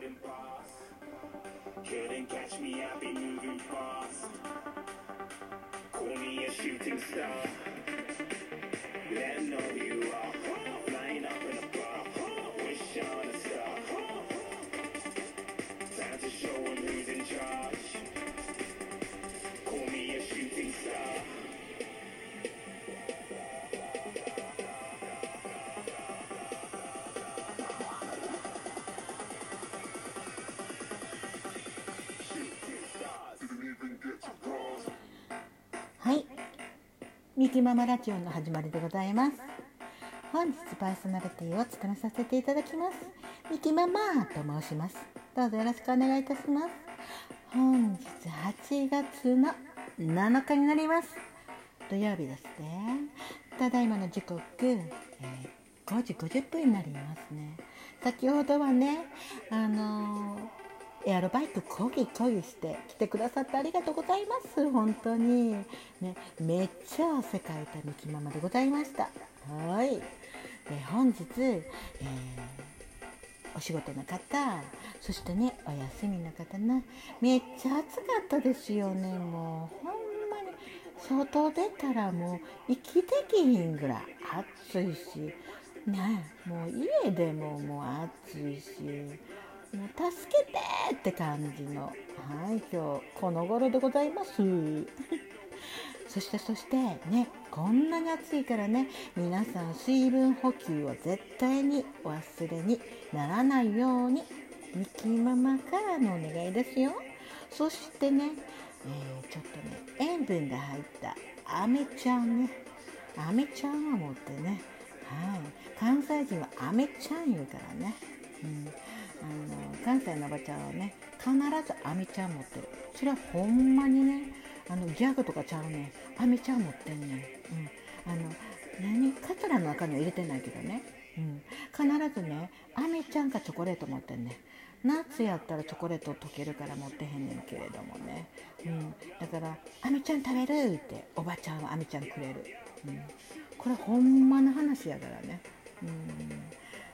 boarding pass. Couldn't catch me, I've been moving fast. Call me a shooting star. Let 'em know you are. Flying up in a bar. Wish on a star. Time to show 'em who's in charge. ミキママラジオの始まりでございます。本日パーソナリティを務めさせていただきます。ミキママと申します。どうぞよろしくお願いいたします。本日8月の7日になります。土曜日ですね。ただいまの時刻、えー5時50分になりますね。先ほどはね、あのーエアロバイクこぎこぎして来てくださってありがとうございます。本当に。ねめっちゃ汗かいたみきママでございました。はい。で本日、えーお仕事の方そしてねお休みの方ねめっちゃ暑かったですよね。もうほんまに外出たらもう息できひんぐらい暑いし。ねもう家でももう暑いし。もう助けてって感じの。はい今日この頃でございます。そしてそしてねこんなに暑いからね皆さん水分補給を絶対にお忘れにならないようにミキママからのお願いですよ。そしてね、えーちょっとね塩分が入ったアメちゃんね。アメちゃんを持ってねはい。関西人はアメちゃん言うからね、うん。あの関西のおばちゃんはね必ずアメちゃん持ってる。それはほんまにねあのギャグとかちゃうねアメちゃん持ってんねん、うん、あの何カツラの中には入れてないけどね、うん、必ずねアメちゃんかチョコレート持ってんね夏やったらチョコレート溶けるから持ってへんねんけれどもね、うん、だから「アメちゃん食べる!」っておばちゃんはアメちゃんくれる、うん、これほんまの話やからね、うん、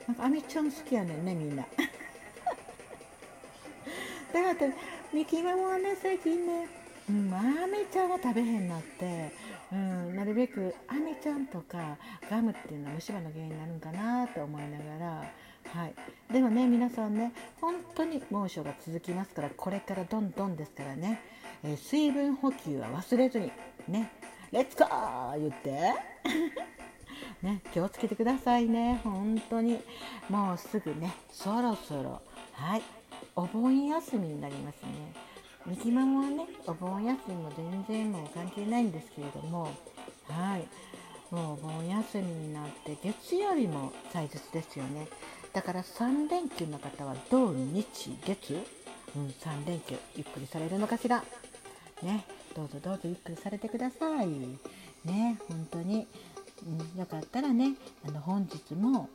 なんかアメちゃん好きやねんねみんな。だからってミキママはね最近ね、うん、アメちゃんは食べへんなって、うん、なるべくアメちゃんとかガムっていうのは虫歯の原因になるんかなと思いながら、はい、でもね皆さんね本当に猛暑が続きますからこれからどんどんですからね、えー水分補給は忘れずにねレッツゴー言って。ね、気をつけてくださいね。本当に。もうすぐねそろそろ。はい。お盆休みになりますね。ミキママはねお盆休みも全然もう関係ないんですけれどもはい。もうお盆休みになって月曜日も祭日ですよね。だから3連休の方は土日月うん3連休ゆっくりされるのかしら。ねどうぞどうぞゆっくりされてください。ね本当に。うん、よかったらねあの本日も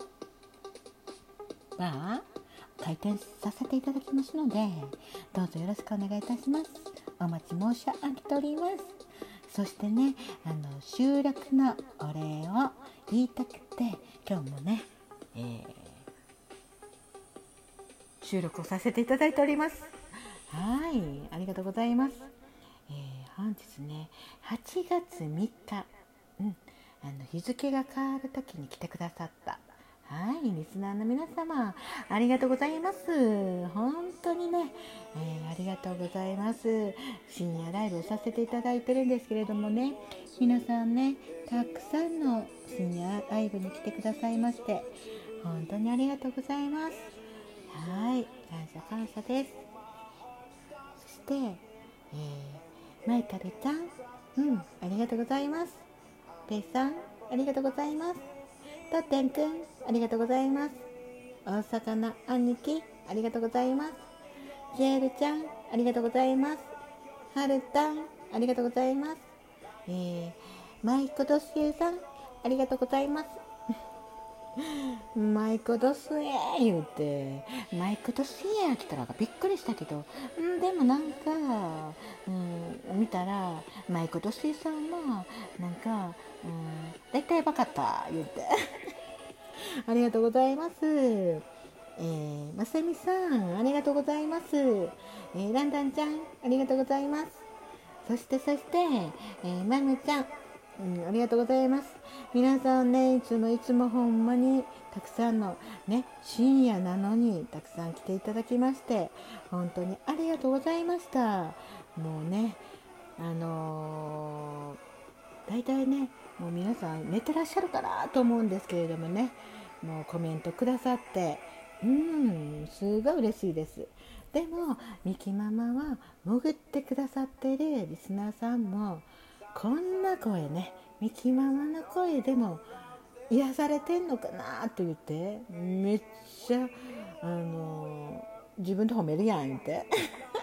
バー開店させていただきますのでどうぞよろしくお願いいたします。お待ち申し上げております。そしてねあの収録のお礼を言いたくて今日もね、えー収録をさせていただいております。はいありがとうございます、えー本日ね8月3日。うん。あの日付が変わる時に来てくださったはいリスナーの皆様ありがとうございます。本当にね、えーありがとうございます。深夜ライブをさせていただいてるんですけれどもね皆さんねたくさんの深夜ライブに来てくださいまして本当にありがとうございます。はい感謝感謝です。そして、えー、マイカルちゃん。うんありがとうございます。ペイさん、ありがとうございます。とってんくん、ありがとうございます。大魚兄貴、ありがとうございます。ジェールちゃん、ありがとうございます。はるたん、ありがとうございます。えー、マイコドシエさん、ありがとうございます。マイクドスエー言うてマイクドスエー来たらびっくりしたけどんでもなんか、うん、見たらマイクドスエーさんはなんか、うん、大体分かった言うて。ありがとうございます。えー、まさみさんありがとうございます、えー、ランダンちゃんありがとうございます。そしてそして、えー、マムちゃん、うん、ありがとうございます。皆さんねいつもいつもほんまにたくさんのね深夜なのにたくさん来ていただきまして本当にありがとうございました。もうねあのー、大体ねもう皆さん寝てらっしゃるかなと思うんですけれどもねもうコメントくださってうんすごい嬉しいです。でもミキママは潜ってくださってるリスナーさんもこんな声ねミキママの声でも癒されてんのかなと言ってめっちゃあの自分で褒めるやんって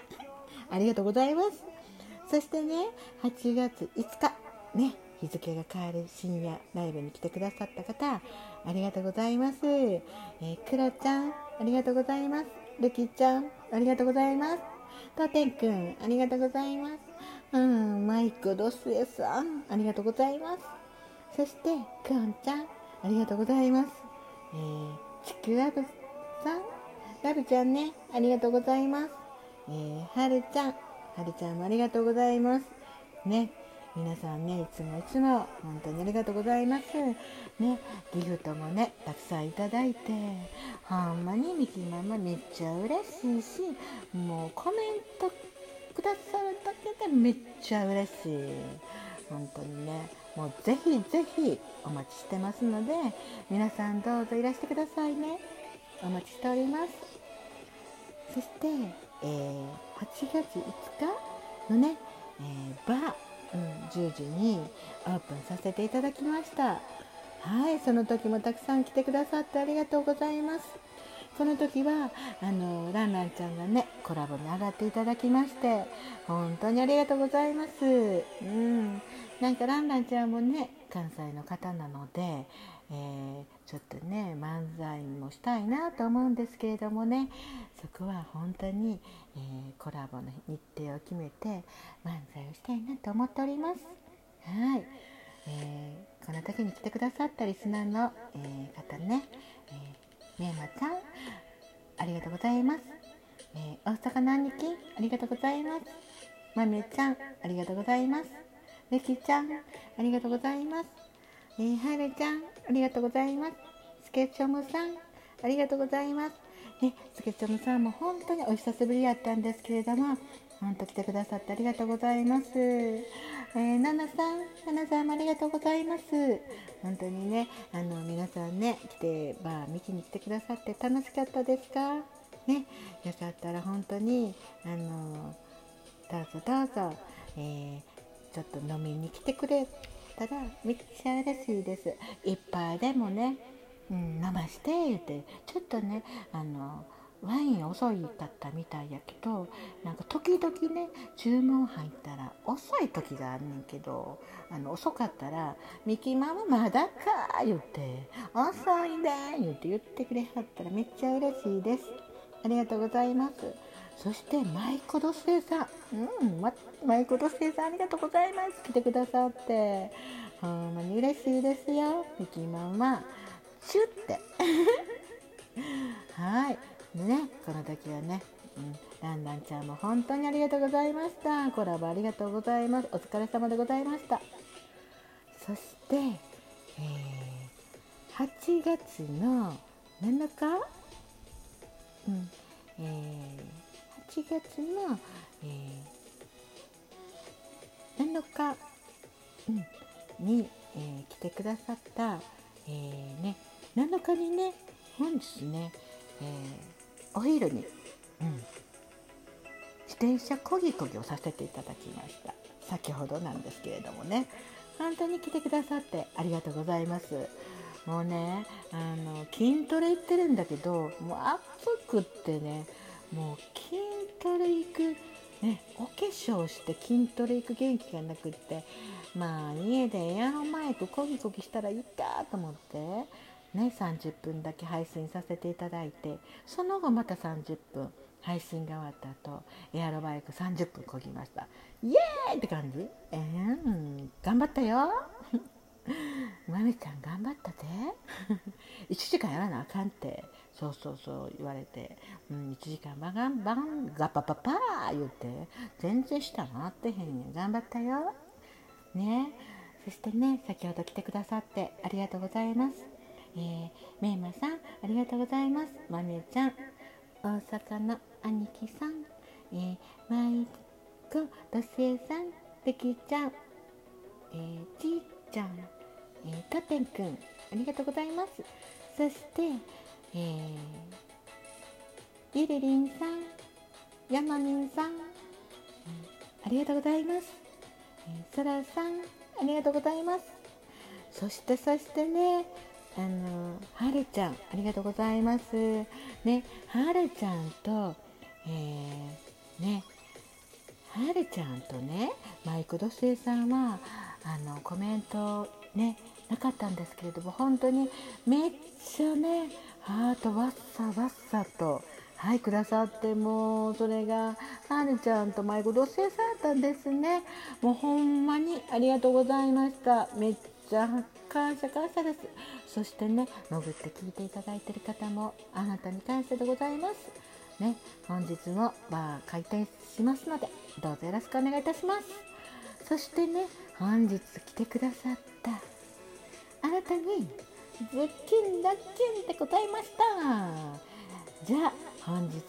ありがとうございますそしてね8月5日ね日付が変わる深夜ライブに来てくださった方ありがとうございます。えー、クロちゃん、ありがとうございます。ルキちゃん、ありがとうございます。トテンくん、ありがとうございます。うん、マイクロスエさん、ありがとうございます。そして、クオンちゃん、ありがとうございます。えー、ちくわぶさん、ラブちゃんね、ありがとうございます。えー、はるちゃん、はるちゃんもありがとうございます。ね、皆さんねいつもいつも本当にありがとうございますねギフトもねたくさんいただいてほんまにミキママめっちゃ嬉しいしもうコメントくださるだけでめっちゃ嬉しい。本当にね。もうぜひぜひお待ちしてますので皆さんどうぞいらしてくださいね。お待ちしております。そして、えー、8月5日のね、えー、バーうん、10時にオープンさせていただきました。はいその時もたくさん来てくださってありがとうございます。この時はあのランランちゃんがねコラボに上がっていただきまして本当にありがとうございます。うん。なんかランランちゃんもね関西の方なのでえー、ちょっとね漫才もしたいなと思うんですけれどもねそこは本当に、えー、コラボの日程を決めて漫才をしたいなと思っております。はい、えー、この時に来てくださったリスナーの、え方ね、えー、めまちゃんありがとうございます。え大阪の兄貴ありがとうございます。まめちゃんありがとうございます。れきちゃんありがとうございます。えー、はるちゃん、ありがとうございます。スケチョムさん、ありがとうございます。ね、スケチョムさんも本当にお久しぶりやったんですけれども、本当来てくださってありがとうございます。えー、ナナさん、ナナさんもありがとうございます。本当にね、あの皆さんね、来て、まあ、ミキに来てくださって楽しかったですか？ね、よかったら本当に、あの、どうぞどうぞ、えー、ちょっと飲みに来てくれたらめっちゃ嬉しいですいっぱいでもね、うん、飲まして言ってちょっとねあのワイン遅いかったみたいやけどなんか時々ね注文入ったら遅い時があんねんけどあの遅かったら「ミキママまだか」言って「遅いで」言って言ってくれはったらめっちゃ嬉しいですありがとうございますそしてマイコドスエさん、うん、ま、マイコドスエさんありがとうございます。来てくださって、ほんまに嬉しいですよ。ミキママ、シュって。はい。ね、この時はね、うん、ランランちゃんも本当にありがとうございました。コラボありがとうございます。お疲れ様でございました。そして、えー、8月の7日、うん。えー8月の、えー、7日、うん、に、えー、来てくださった、えー、ね、7日にね本日ね、えー、お昼に、うん、自転車こぎこぎをさせていただきました。先ほどなんですけれどもね。本当に来てくださってありがとうございます。もうねあの筋トレ行ってるんだけどもう暑くってねもう筋トレ行く、ね、お化粧して筋トレ行く元気がなくってまあ家でエアロマイクコギコギしたらいいかと思ってね30分だけ配信させていただいてその後また30分配信が終わった後エアロバイク30分こぎました。イエーイって感じ？えー、頑張ったよ。まみちゃん頑張ったで。1時間やらなあかんって。そうそうそう言われて、うん、1時間バガンバンガパパパー言って全然下回ってへんやん。頑張ったよ。ね。そしてね先ほど来てくださってありがとうございます。えー、めいまさんありがとうございます。まみちゃん大阪の兄貴さんえー、まいこどすえさんべきちゃんえー、ちいちゃんえ、たてんくんありがとうございます。そして、えー、ゆりりんさんやまみんさん、えー、ありがとうございます、えー、そらさんありがとうございます。そしてそしてねあのはるちゃんありがとうございます。ねはるちゃんと、えー、ねはるちゃんとねマイクドスエさんはあのコメントねなかったんですけれども本当にめっちゃねハートわっさわっさとはいくださってもうそれがはるちゃんとマイクドスエさんだったんですね。もうほんまにありがとうございました。めっちゃ感謝感謝です。そしてね潜って聞いていただいている方もあなたに感謝でございます。ね本日もバー開店しますのでどうぞよろしくお願いいたします。そしてね本日来てくださったあなたにズッキンラッキンでございました。じゃあ本日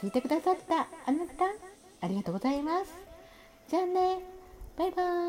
聞いてくださったあなたありがとうございます。じゃあねバイバーイ。